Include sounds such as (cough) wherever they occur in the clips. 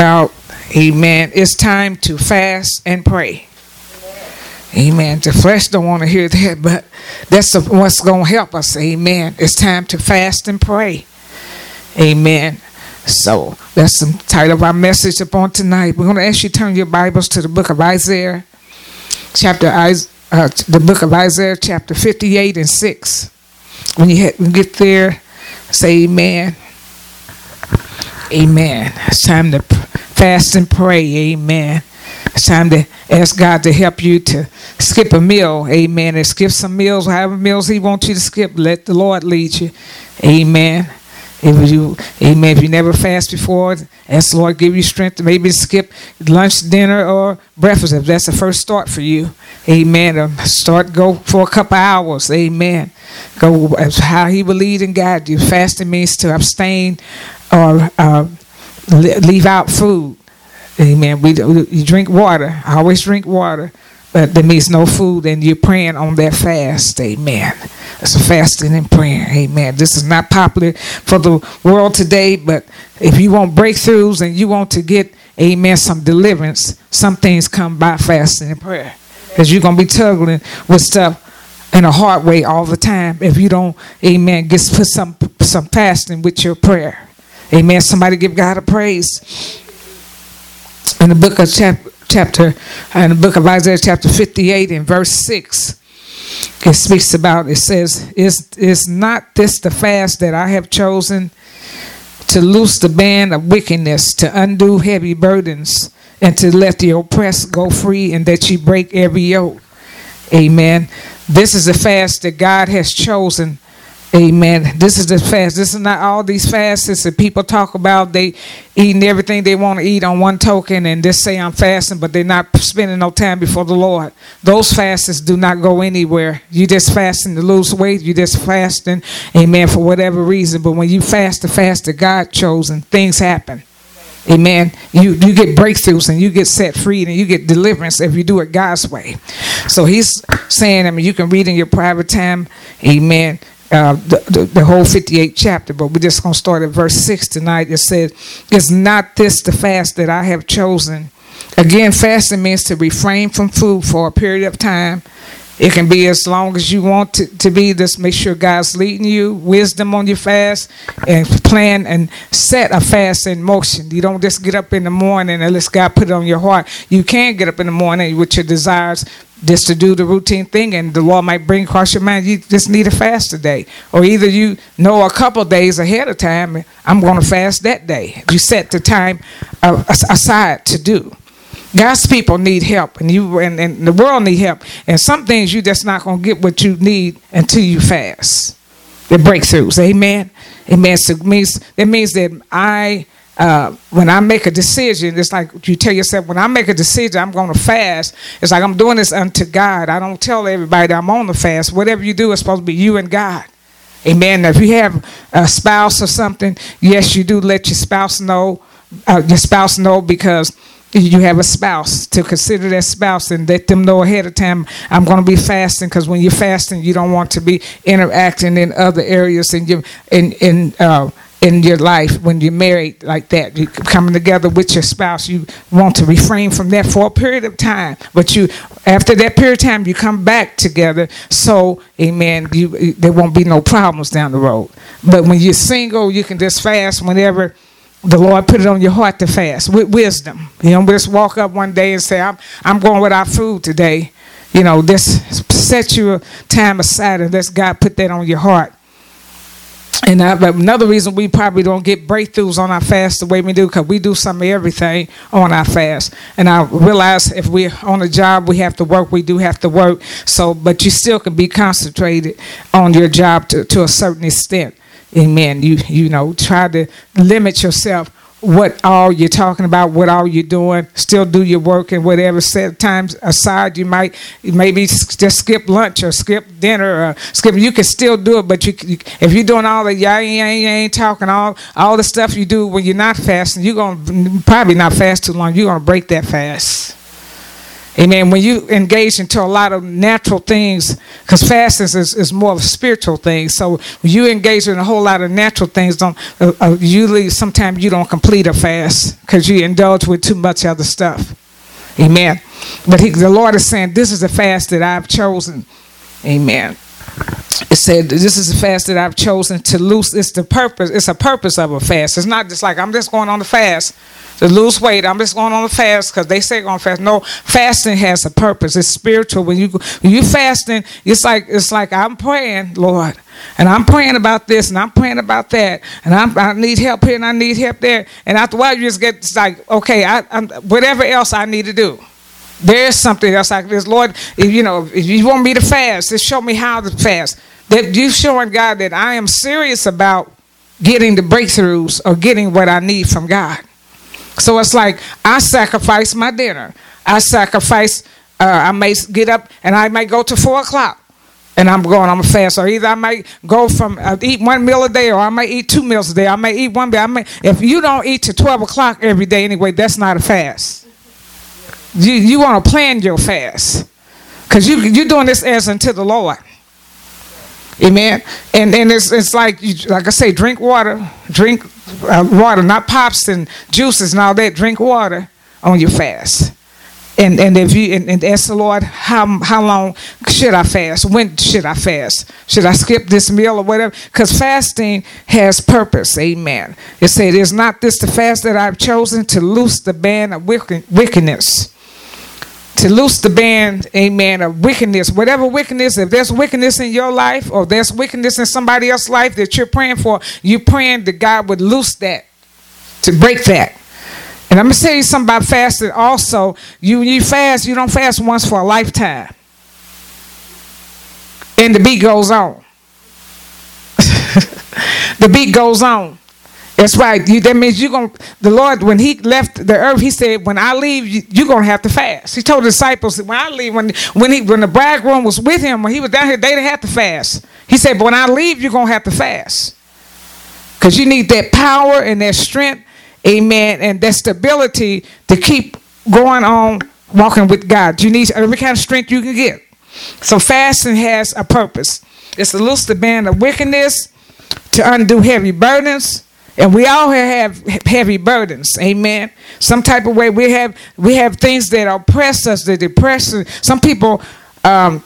about, amen, it's time to fast and pray. Amen. The flesh don't want to hear that, but that's what's going to help us. Amen. It's time to fast and pray. Amen. So that's the title of our message upon tonight. We're going to ask you to turn your Bibles to the book of Isaiah, chapter uh, the book of Isaiah, chapter 58 and 6. When you get there, say amen. Amen. It's time to fast and pray. Amen. It's time to ask God to help you to skip a meal. Amen. And skip some meals, however meals He wants you to skip. Let the Lord lead you. Amen. If you, amen, if you never fast before, ask the Lord give you strength to maybe skip lunch, dinner, or breakfast. If that's the first start for you, amen. Um, start, go for a couple hours, amen. Go as how He will lead and guide you. Fasting means to abstain or uh, leave out food. Amen. We, you drink water. I always drink water, but that means no food, and you're praying on that fast. Amen. It's a fasting and praying. Amen. This is not popular for the world today, but if you want breakthroughs and you want to get, amen, some deliverance, some things come by fasting and prayer. Because you're going to be tugging with stuff in a hard way all the time if you don't, amen, get put some some fasting with your prayer. Amen. Somebody give God a praise. In the book of chap- chapter, uh, in the book of Isaiah, chapter 58, and verse 6, it speaks about, it says, is, is not this the fast that I have chosen to loose the band of wickedness, to undo heavy burdens, and to let the oppressed go free, and that you break every yoke? Amen. This is the fast that God has chosen Amen. This is the fast. This is not all these fasts that people talk about. They eating everything they want to eat on one token and just say I'm fasting, but they're not spending no time before the Lord. Those fasts do not go anywhere. You just fasting to lose weight. You just fasting, amen, for whatever reason. But when you fast the fast that God chosen, things happen. Amen. You you get breakthroughs and you get set free and you get deliverance if you do it God's way. So he's saying, I mean, you can read in your private time, Amen uh, the, the, whole 58 chapter, but we're just going to start at verse 6 tonight. It says, Is not this the fast that I have chosen? Again, fasting means to refrain from food for a period of time. It can be as long as you want to, to be. Just make sure God's leading you, wisdom on your fast, and plan and set a fast in motion. You don't just get up in the morning unless God put it on your heart. You can get up in the morning with your desires, just to do the routine thing and the Lord might bring across your mind you just need a fast today. Or either you know a couple days ahead of time i'm going to fast that day. You set the time uh, aside to do. God's people need help and you and, and the world need help. And some things you just not going to get what you need until you fast. The breakthroughs. Amen? Amen. So it means it means that i uh, when I make a decision, it's like you tell yourself, when I make a decision, I'm going to fast. It's like I'm doing this unto God. I don't tell everybody I'm on the fast. Whatever you do it's supposed to be you and God. Amen. Now, if you have a spouse or something, yes, you do let your spouse know. Uh, your spouse know because you have a spouse to consider that spouse and let them know ahead of time i'm going to be fasting because when you're fasting you don't want to be interacting in other areas and you in in uh, in your life when you're married like that you coming together with your spouse you want to refrain from that for a period of time but you after that period of time you come back together so amen you there won't be no problems down the road but when you're single you can just fast whenever the Lord put it on your heart to fast with wisdom. You know, just walk up one day and say, I'm, I'm going without food today. You know, this set your time aside and let God put that on your heart. And uh, another reason we probably don't get breakthroughs on our fast the way we do, because we do some of everything on our fast. And I realize if we're on a job, we have to work. We do have to work. So, but you still can be concentrated on your job to, to a certain extent. Amen. You you know try to limit yourself what all you're talking about, what all you're doing. Still do your work and whatever set times aside. You might maybe just skip lunch or skip dinner or skip. You can still do it, but you, you if you're doing all the yeah, yeah, ain't talking all all the stuff you do when you're not fasting, you're gonna probably not fast too long. You're gonna break that fast. Amen. When you engage into a lot of natural things, because fasting is, is more of a spiritual thing. So when you engage in a whole lot of natural things, don't uh, uh, usually sometimes you don't complete a fast because you indulge with too much other stuff. Amen. But he, the Lord is saying, This is the fast that I've chosen. Amen. It said, This is the fast that I've chosen to lose. It's the purpose, it's a purpose of a fast. It's not just like I'm just going on the fast to lose weight. I'm just going on the fast because they say on fast. No, fasting has a purpose. It's spiritual. When you when you fasting, it's like it's like I'm praying, Lord, and I'm praying about this and I'm praying about that, and I'm, i need help here and I need help there. And after a while, you just get it's like, okay, I, I'm, whatever else I need to do. There's something else like this, Lord. If you know, if you want me to fast, just show me how to fast. That you showing God that I am serious about getting the breakthroughs or getting what I need from God. So it's like I sacrifice my dinner. I sacrifice. Uh, I may get up and I may go to four o'clock, and I'm going. I'm a fast. Or either I might go from uh, eat one meal a day, or I might eat two meals a day. I may eat one meal. I may. If you don't eat to twelve o'clock every day anyway, that's not a fast. You you want to plan your fast, cause you you're doing this as unto the Lord. Amen. And and it's it's like you, like I say, drink water, drink uh, water, not pops and juices and all that. Drink water on your fast. And and if you and, and ask the Lord, how how long should I fast? When should I fast? Should I skip this meal or whatever? Because fasting has purpose. Amen. It said, "Is not this the fast that I've chosen to loose the band of wickedness?" To loose the band, amen, of wickedness, whatever wickedness, if there's wickedness in your life or there's wickedness in somebody else's life that you're praying for, you're praying that God would loose that, to break that. And I'm gonna tell you something about fasting also. You you fast, you don't fast once for a lifetime. And the beat goes on. (laughs) the beat goes on. That's right. You, that means you're going to, the Lord, when He left the earth, He said, When I leave, you, you're going to have to fast. He told the disciples, When I leave, when, when, he, when the bridegroom was with Him, when He was down here, they didn't have to fast. He said, But when I leave, you're going to have to fast. Because you need that power and that strength, amen, and that stability to keep going on walking with God. You need every kind of strength you can get. So fasting has a purpose. It's to loose the band of wickedness, to undo heavy burdens, and we all have heavy burdens amen some type of way we have we have things that oppress us that depress us some people um,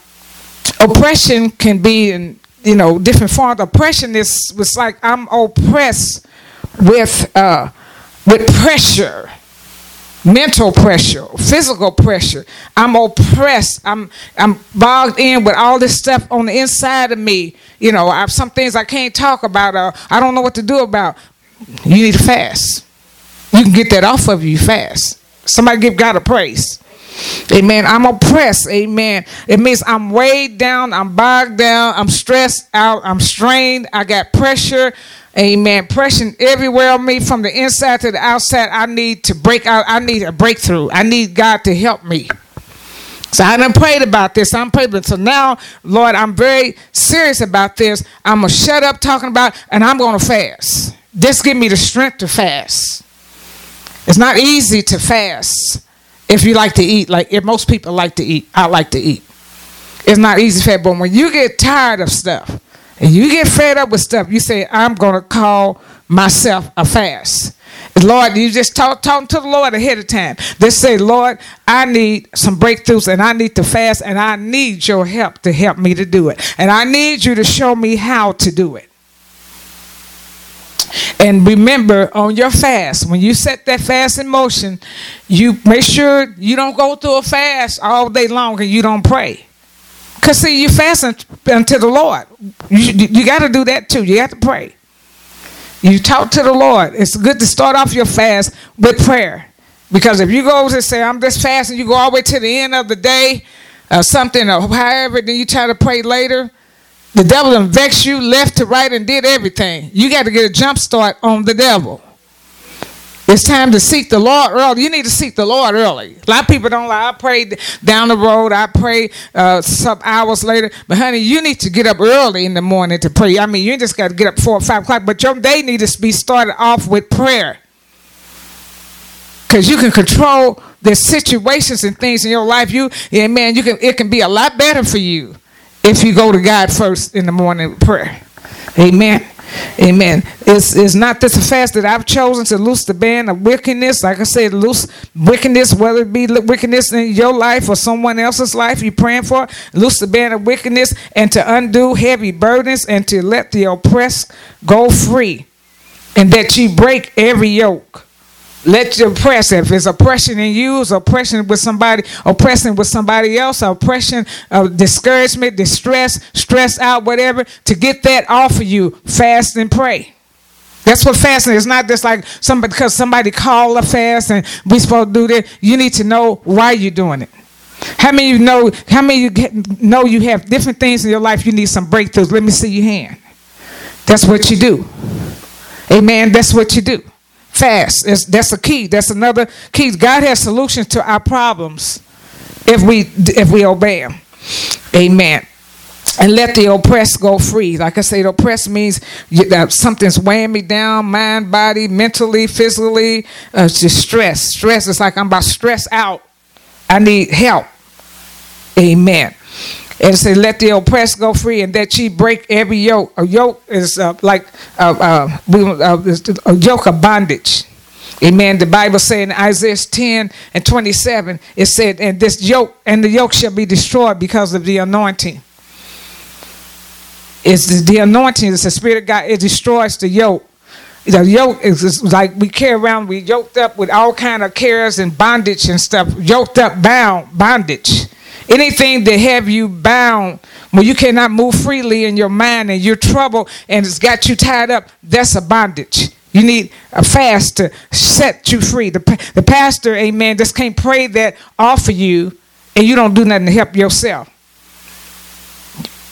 oppression can be in you know different forms oppression is was like i'm oppressed with uh, with pressure mental pressure, physical pressure. I'm oppressed. I'm I'm bogged in with all this stuff on the inside of me. You know, I have some things I can't talk about. I don't know what to do about. You need to fast. You can get that off of you fast. Somebody give God a praise. Amen. I'm oppressed. Amen. It means I'm weighed down. I'm bogged down. I'm stressed out. I'm strained. I got pressure. Amen. Pressure everywhere on me from the inside to the outside. I need to break out. I need a breakthrough. I need God to help me. So I done prayed about this. I'm praying. So now, Lord, I'm very serious about this. I'm going to shut up talking about and I'm going to fast. This give me the strength to fast. It's not easy to fast if you like to eat. Like if most people like to eat, I like to eat. It's not easy fast, but when you get tired of stuff and you get fed up with stuff, you say, "I'm gonna call myself a fast." Lord, you just talk talking to the Lord ahead of time. They say, Lord, I need some breakthroughs and I need to fast and I need your help to help me to do it. And I need you to show me how to do it. And remember on your fast, when you set that fast in motion, you make sure you don't go through a fast all day long and you don't pray. Because, see, you fast unto the Lord. You, you got to do that too. You have to pray. You talk to the Lord. It's good to start off your fast with prayer. Because if you go to say, I'm just fasting, you go all the way to the end of the day, or something, or however, then you try to pray later, the devil done vexed you left to right and did everything. You got to get a jump start on the devil. It's time to seek the Lord early. You need to seek the Lord early. A lot of people don't like, I pray down the road, I pray uh, some hours later. But honey, you need to get up early in the morning to pray. I mean, you just got to get up four or five o'clock. But your day needs to be started off with prayer. because you can control the situations and things in your life. You, yeah, man, you can. It can be a lot better for you if you go to God first in the morning prayer. Amen. Amen. It's, it's not this fast that I've chosen to loose the band of wickedness. Like I said, loose wickedness, whether it be wickedness in your life or someone else's life you're praying for, loose the band of wickedness and to undo heavy burdens and to let the oppressed go free and that you break every yoke. Let you oppress. If it's oppression in you, it's oppression with somebody, oppressing with somebody else, oppression, uh, discouragement, distress, stress out, whatever, to get that off of you, fast and pray. That's what fasting is. Not just like somebody because somebody called a fast and we supposed to do that. You need to know why you're doing it. How many you know? How many you get, know you have different things in your life? You need some breakthroughs. Let me see your hand. That's what you do. Amen. That's what you do. Fast. That's, that's a key. That's another key. God has solutions to our problems if we if we obey Him. Amen. And let the oppressed go free. Like I the oppressed means that something's weighing me down, mind, body, mentally, physically. Uh, it's just stress. Stress is like I'm about stress out. I need help. Amen and say, "Let the oppressed go free, and that she break every yoke." A yoke is uh, like uh, uh, a yoke of bondage. Amen. The Bible said in Isaiah 10 and 27, it said, "And this yoke and the yoke shall be destroyed because of the anointing." It's the, the anointing. It's the Spirit of God. It destroys the yoke the yoke is like we carry around we yoked up with all kind of cares and bondage and stuff yoked up bound bondage Anything that have you bound, where you cannot move freely in your mind and you're troubled and it's got you tied up, that's a bondage. You need a fast to set you free. The, the pastor, amen, just can't pray that off of you and you don't do nothing to help yourself.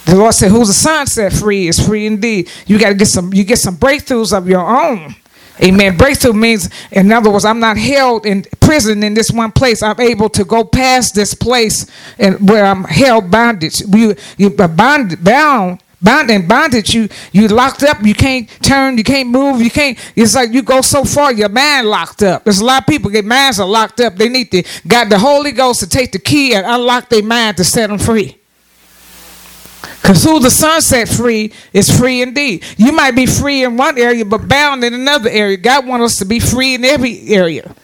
The Lord said, "Who's the Son set free is free indeed." You got to get some. You get some breakthroughs of your own. Amen. Breakthrough means, in other words, I'm not held in prison in this one place. I'm able to go past this place and where I'm held bondage. You you uh, bond, bound bound and bondage you you locked up you can't turn you can't move you can't it's like you go so far your mind locked up there's a lot of people get minds are locked up they need to got the holy ghost to take the key and unlock their mind to set them free because who the Son set free is free indeed. You might be free in one area, but bound in another area. God wants us to be free in every area.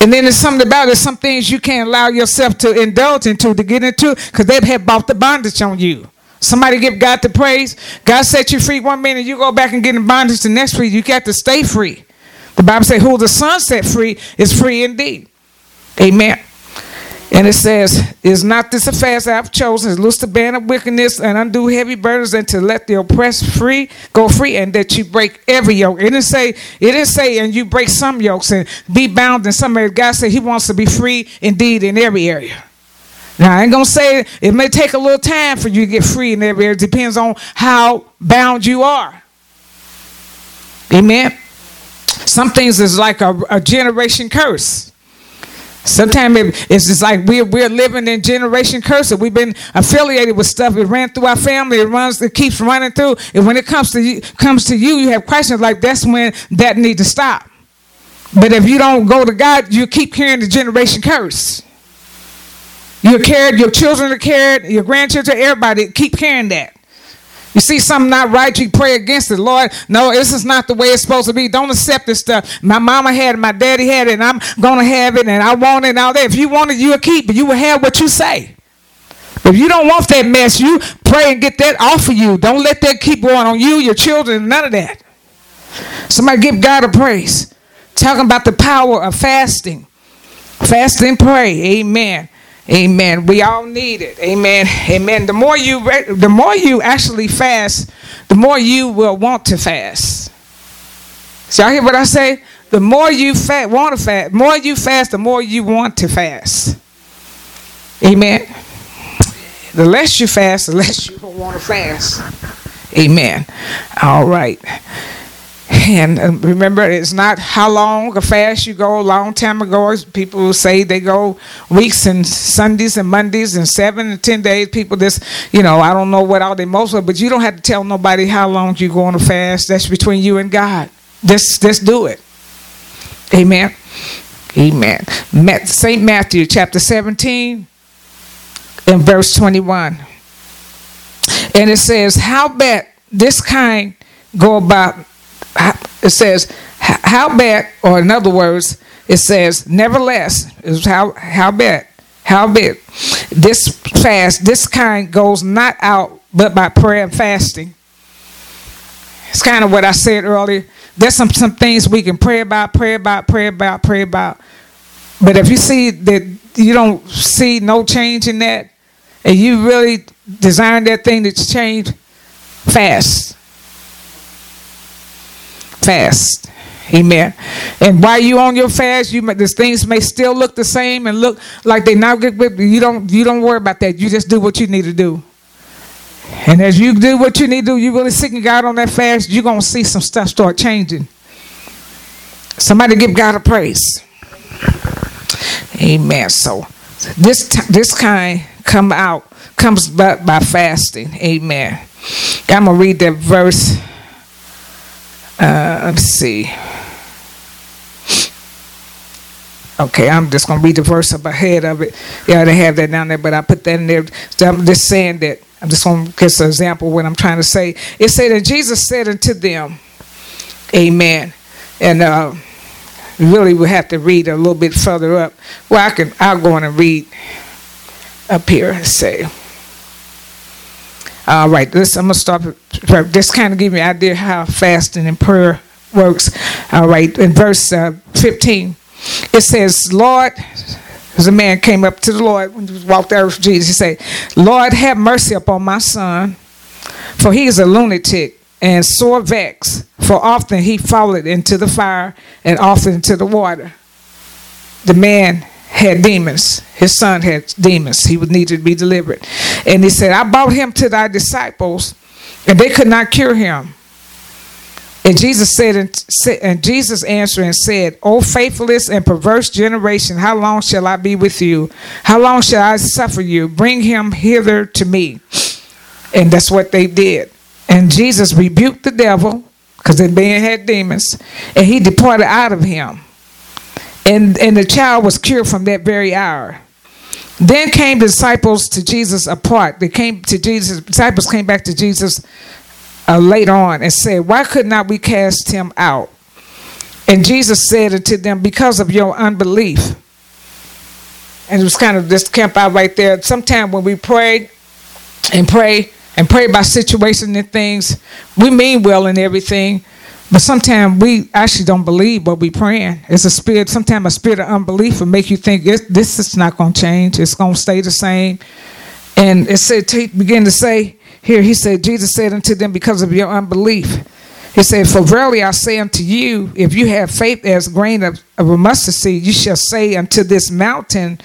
And then there's something about it, some things you can't allow yourself to indulge into, to get into, because they've had bought the bondage on you. Somebody give God the praise. God set you free one minute, you go back and get in bondage the next week. You got to stay free. The Bible says, Who the Son set free is free indeed. Amen. And it says, Is not this a fast I have chosen to loose the band of wickedness and undo heavy burdens and to let the oppressed free go free and that you break every yoke. It didn't say, it didn't say, and you break some yokes and be bound in some areas. God said he wants to be free indeed in every area. Now, I ain't gonna say it may take a little time for you to get free in every area. It depends on how bound you are. Amen. Some things is like a, a generation curse. Sometimes it's just like we're we're living in generation curse. We've been affiliated with stuff. It ran through our family. It runs. It keeps running through. And when it comes to you, comes to you, you have questions like that's when that need to stop. But if you don't go to God, you keep carrying the generation curse. You're carried. Your children are carried. Your grandchildren, everybody keep carrying that. You see something not right, you pray against it. Lord, no, this is not the way it's supposed to be. Don't accept this stuff. My mama had it, my daddy had it, and I'm going to have it, and I want it and all that. If you want it, you'll keep it. You will have what you say. If you don't want that mess, you pray and get that off of you. Don't let that keep going on you, your children, none of that. Somebody give God a praise. Talking about the power of fasting. Fast and pray. Amen. Amen. We all need it. Amen. Amen. The more you the more you actually fast, the more you will want to fast. So y'all hear what I say? The more you fast, want to fast, more you fast, the more you want to fast. Amen. The less you fast, the less you want to fast. Amen. All right. (laughs) And uh, remember, it's not how long a fast you go. A long time ago, people say they go weeks and Sundays and Mondays and seven and ten days. People just, you know, I don't know what all they most of, but you don't have to tell nobody how long you go on a fast. That's between you and God. Just, just do it. Amen. Amen. St. Matthew chapter 17 and verse 21. And it says, How bad this kind go about, it says, How bad, or in other words, it says, Nevertheless, is how, how bad, how bad this fast, this kind goes not out but by prayer and fasting. It's kind of what I said earlier. There's some, some things we can pray about, pray about, pray about, pray about. But if you see that you don't see no change in that, and you really desire that thing to change, fast. Fast. Amen. And while you on your fast, you the things may still look the same and look like they not good. You don't you don't worry about that. You just do what you need to do. And as you do what you need to do, you really seeking God on that fast, you're gonna see some stuff start changing. Somebody give God a praise. Amen. So this this kind come out comes by, by fasting. Amen. I'm gonna read that verse. Uh, let's see. Okay, I'm just gonna read the verse up ahead of it. Yeah, they have that down there, but I put that in there. So I'm just saying that. I'm just gonna give an example what I'm trying to say. It said that Jesus said unto them, Amen. And uh, really we have to read a little bit further up. Well, I can. I'll go on and read up here and say. All right, this I'm gonna stop. This kind of give me an idea how fasting and prayer works. All right, in verse uh, 15, it says, "Lord." As a man came up to the Lord when he walked out with Jesus, he said, "Lord, have mercy upon my son, for he is a lunatic and sore vexed, for often he falleth into the fire and often into the water. The man had demons. His son had demons. He would need to be delivered. And he said, I brought him to thy disciples, and they could not cure him. And Jesus said, and Jesus answered and said, O faithless and perverse generation, how long shall I be with you? How long shall I suffer you? Bring him hither to me. And that's what they did. And Jesus rebuked the devil because the man had demons, and he departed out of him. And, and the child was cured from that very hour. Then came disciples to Jesus apart. They came to Jesus, disciples came back to Jesus uh, later on and said, Why could not we cast him out? And Jesus said unto them, Because of your unbelief. And it was kind of just camp out right there. Sometimes when we pray and pray, and pray about situations and things. We mean well in everything, but sometimes we actually don't believe what we're praying. It's a spirit. Sometimes a spirit of unbelief will make you think this is not going to change. It's going to stay the same. And it said, to begin to say here. He said, Jesus said unto them, because of your unbelief. He said, For verily I say unto you, if you have faith as grain of, of a mustard seed, you shall say unto this mountain,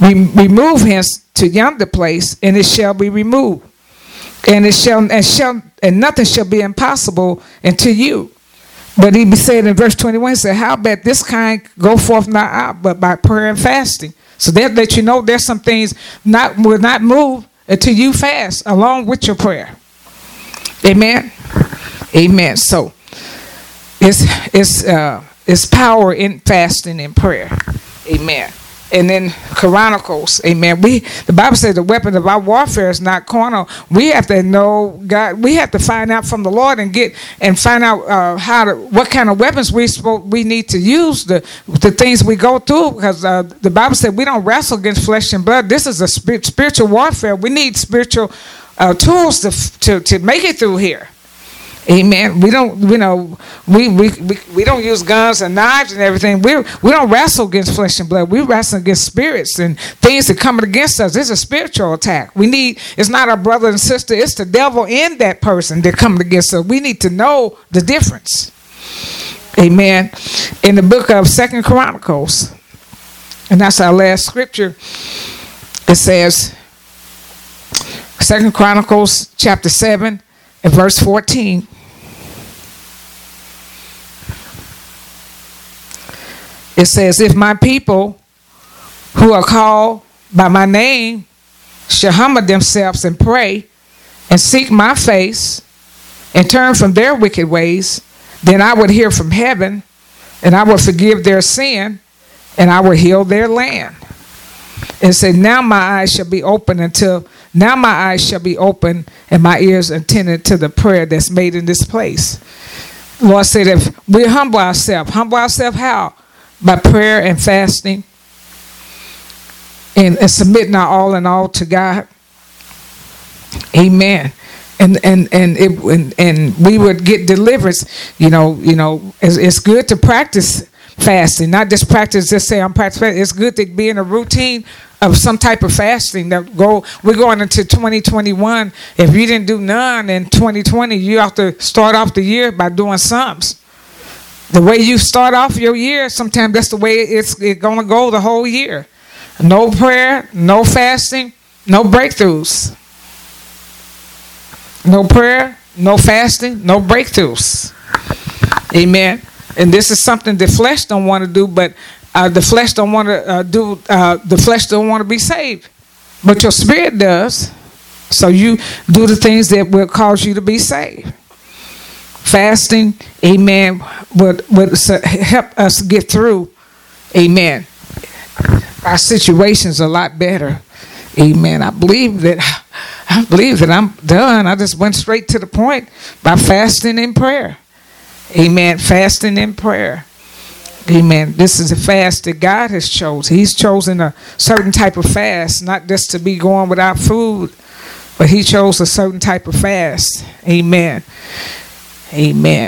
Remove hence to yonder place, and it shall be removed and it shall and shall and nothing shall be impossible unto you. But he be said in verse 21, he said, How about this kind go forth not out, but by prayer and fasting. So that let you know there's some things not will not move until you fast along with your prayer. Amen. Amen. So it's it's uh it's power in fasting and prayer. Amen and then Chronicles. Amen. We the Bible says the weapon of our warfare is not carnal. We have to know God. We have to find out from the Lord and get and find out uh, how to what kind of weapons we we need to use the the things we go through because uh, the Bible said we don't wrestle against flesh and blood. This is a spiritual warfare. We need spiritual uh, tools to, to to make it through here. Amen. We don't, you know, we, we, we, we don't use guns and knives and everything. We, we don't wrestle against flesh and blood. We wrestle against spirits and things that come against us. It's a spiritual attack. We need, it's not our brother and sister, it's the devil in that person that coming against us. We need to know the difference. Amen. In the book of Second Chronicles, and that's our last scripture, it says, Second Chronicles chapter 7 in verse 14. It says, If my people who are called by my name shall humble themselves and pray and seek my face and turn from their wicked ways, then I would hear from heaven and I would forgive their sin and I will heal their land. And said, Now my eyes shall be open until now my eyes shall be open and my ears attended to the prayer that's made in this place. Lord said, if we humble ourselves, humble ourselves how? By prayer and fasting and, and submitting our all in all to God. Amen. And and and it and, and we would get deliverance. You know, you know, it's, it's good to practice fasting, not just practice. Just say I'm practicing. It's good to be in a routine of some type of fasting. That go. We're going into 2021. If you didn't do none in 2020, you have to start off the year by doing some. The way you start off your year, sometimes that's the way it's, it's going to go the whole year. No prayer, no fasting, no breakthroughs. No prayer, no fasting, no breakthroughs. Amen. And this is something the flesh don't want to do, but uh, the flesh don't want to uh, do. Uh, the flesh don't want to be saved, but your spirit does. So you do the things that will cause you to be saved. Fasting, Amen, would would help us get through, Amen. Our situation's a lot better, Amen. I believe that. I believe that I'm done. I just went straight to the point by fasting and prayer. Amen. Fasting and prayer. Amen. This is a fast that God has chosen. He's chosen a certain type of fast, not just to be going without food, but He chose a certain type of fast. Amen. Amen.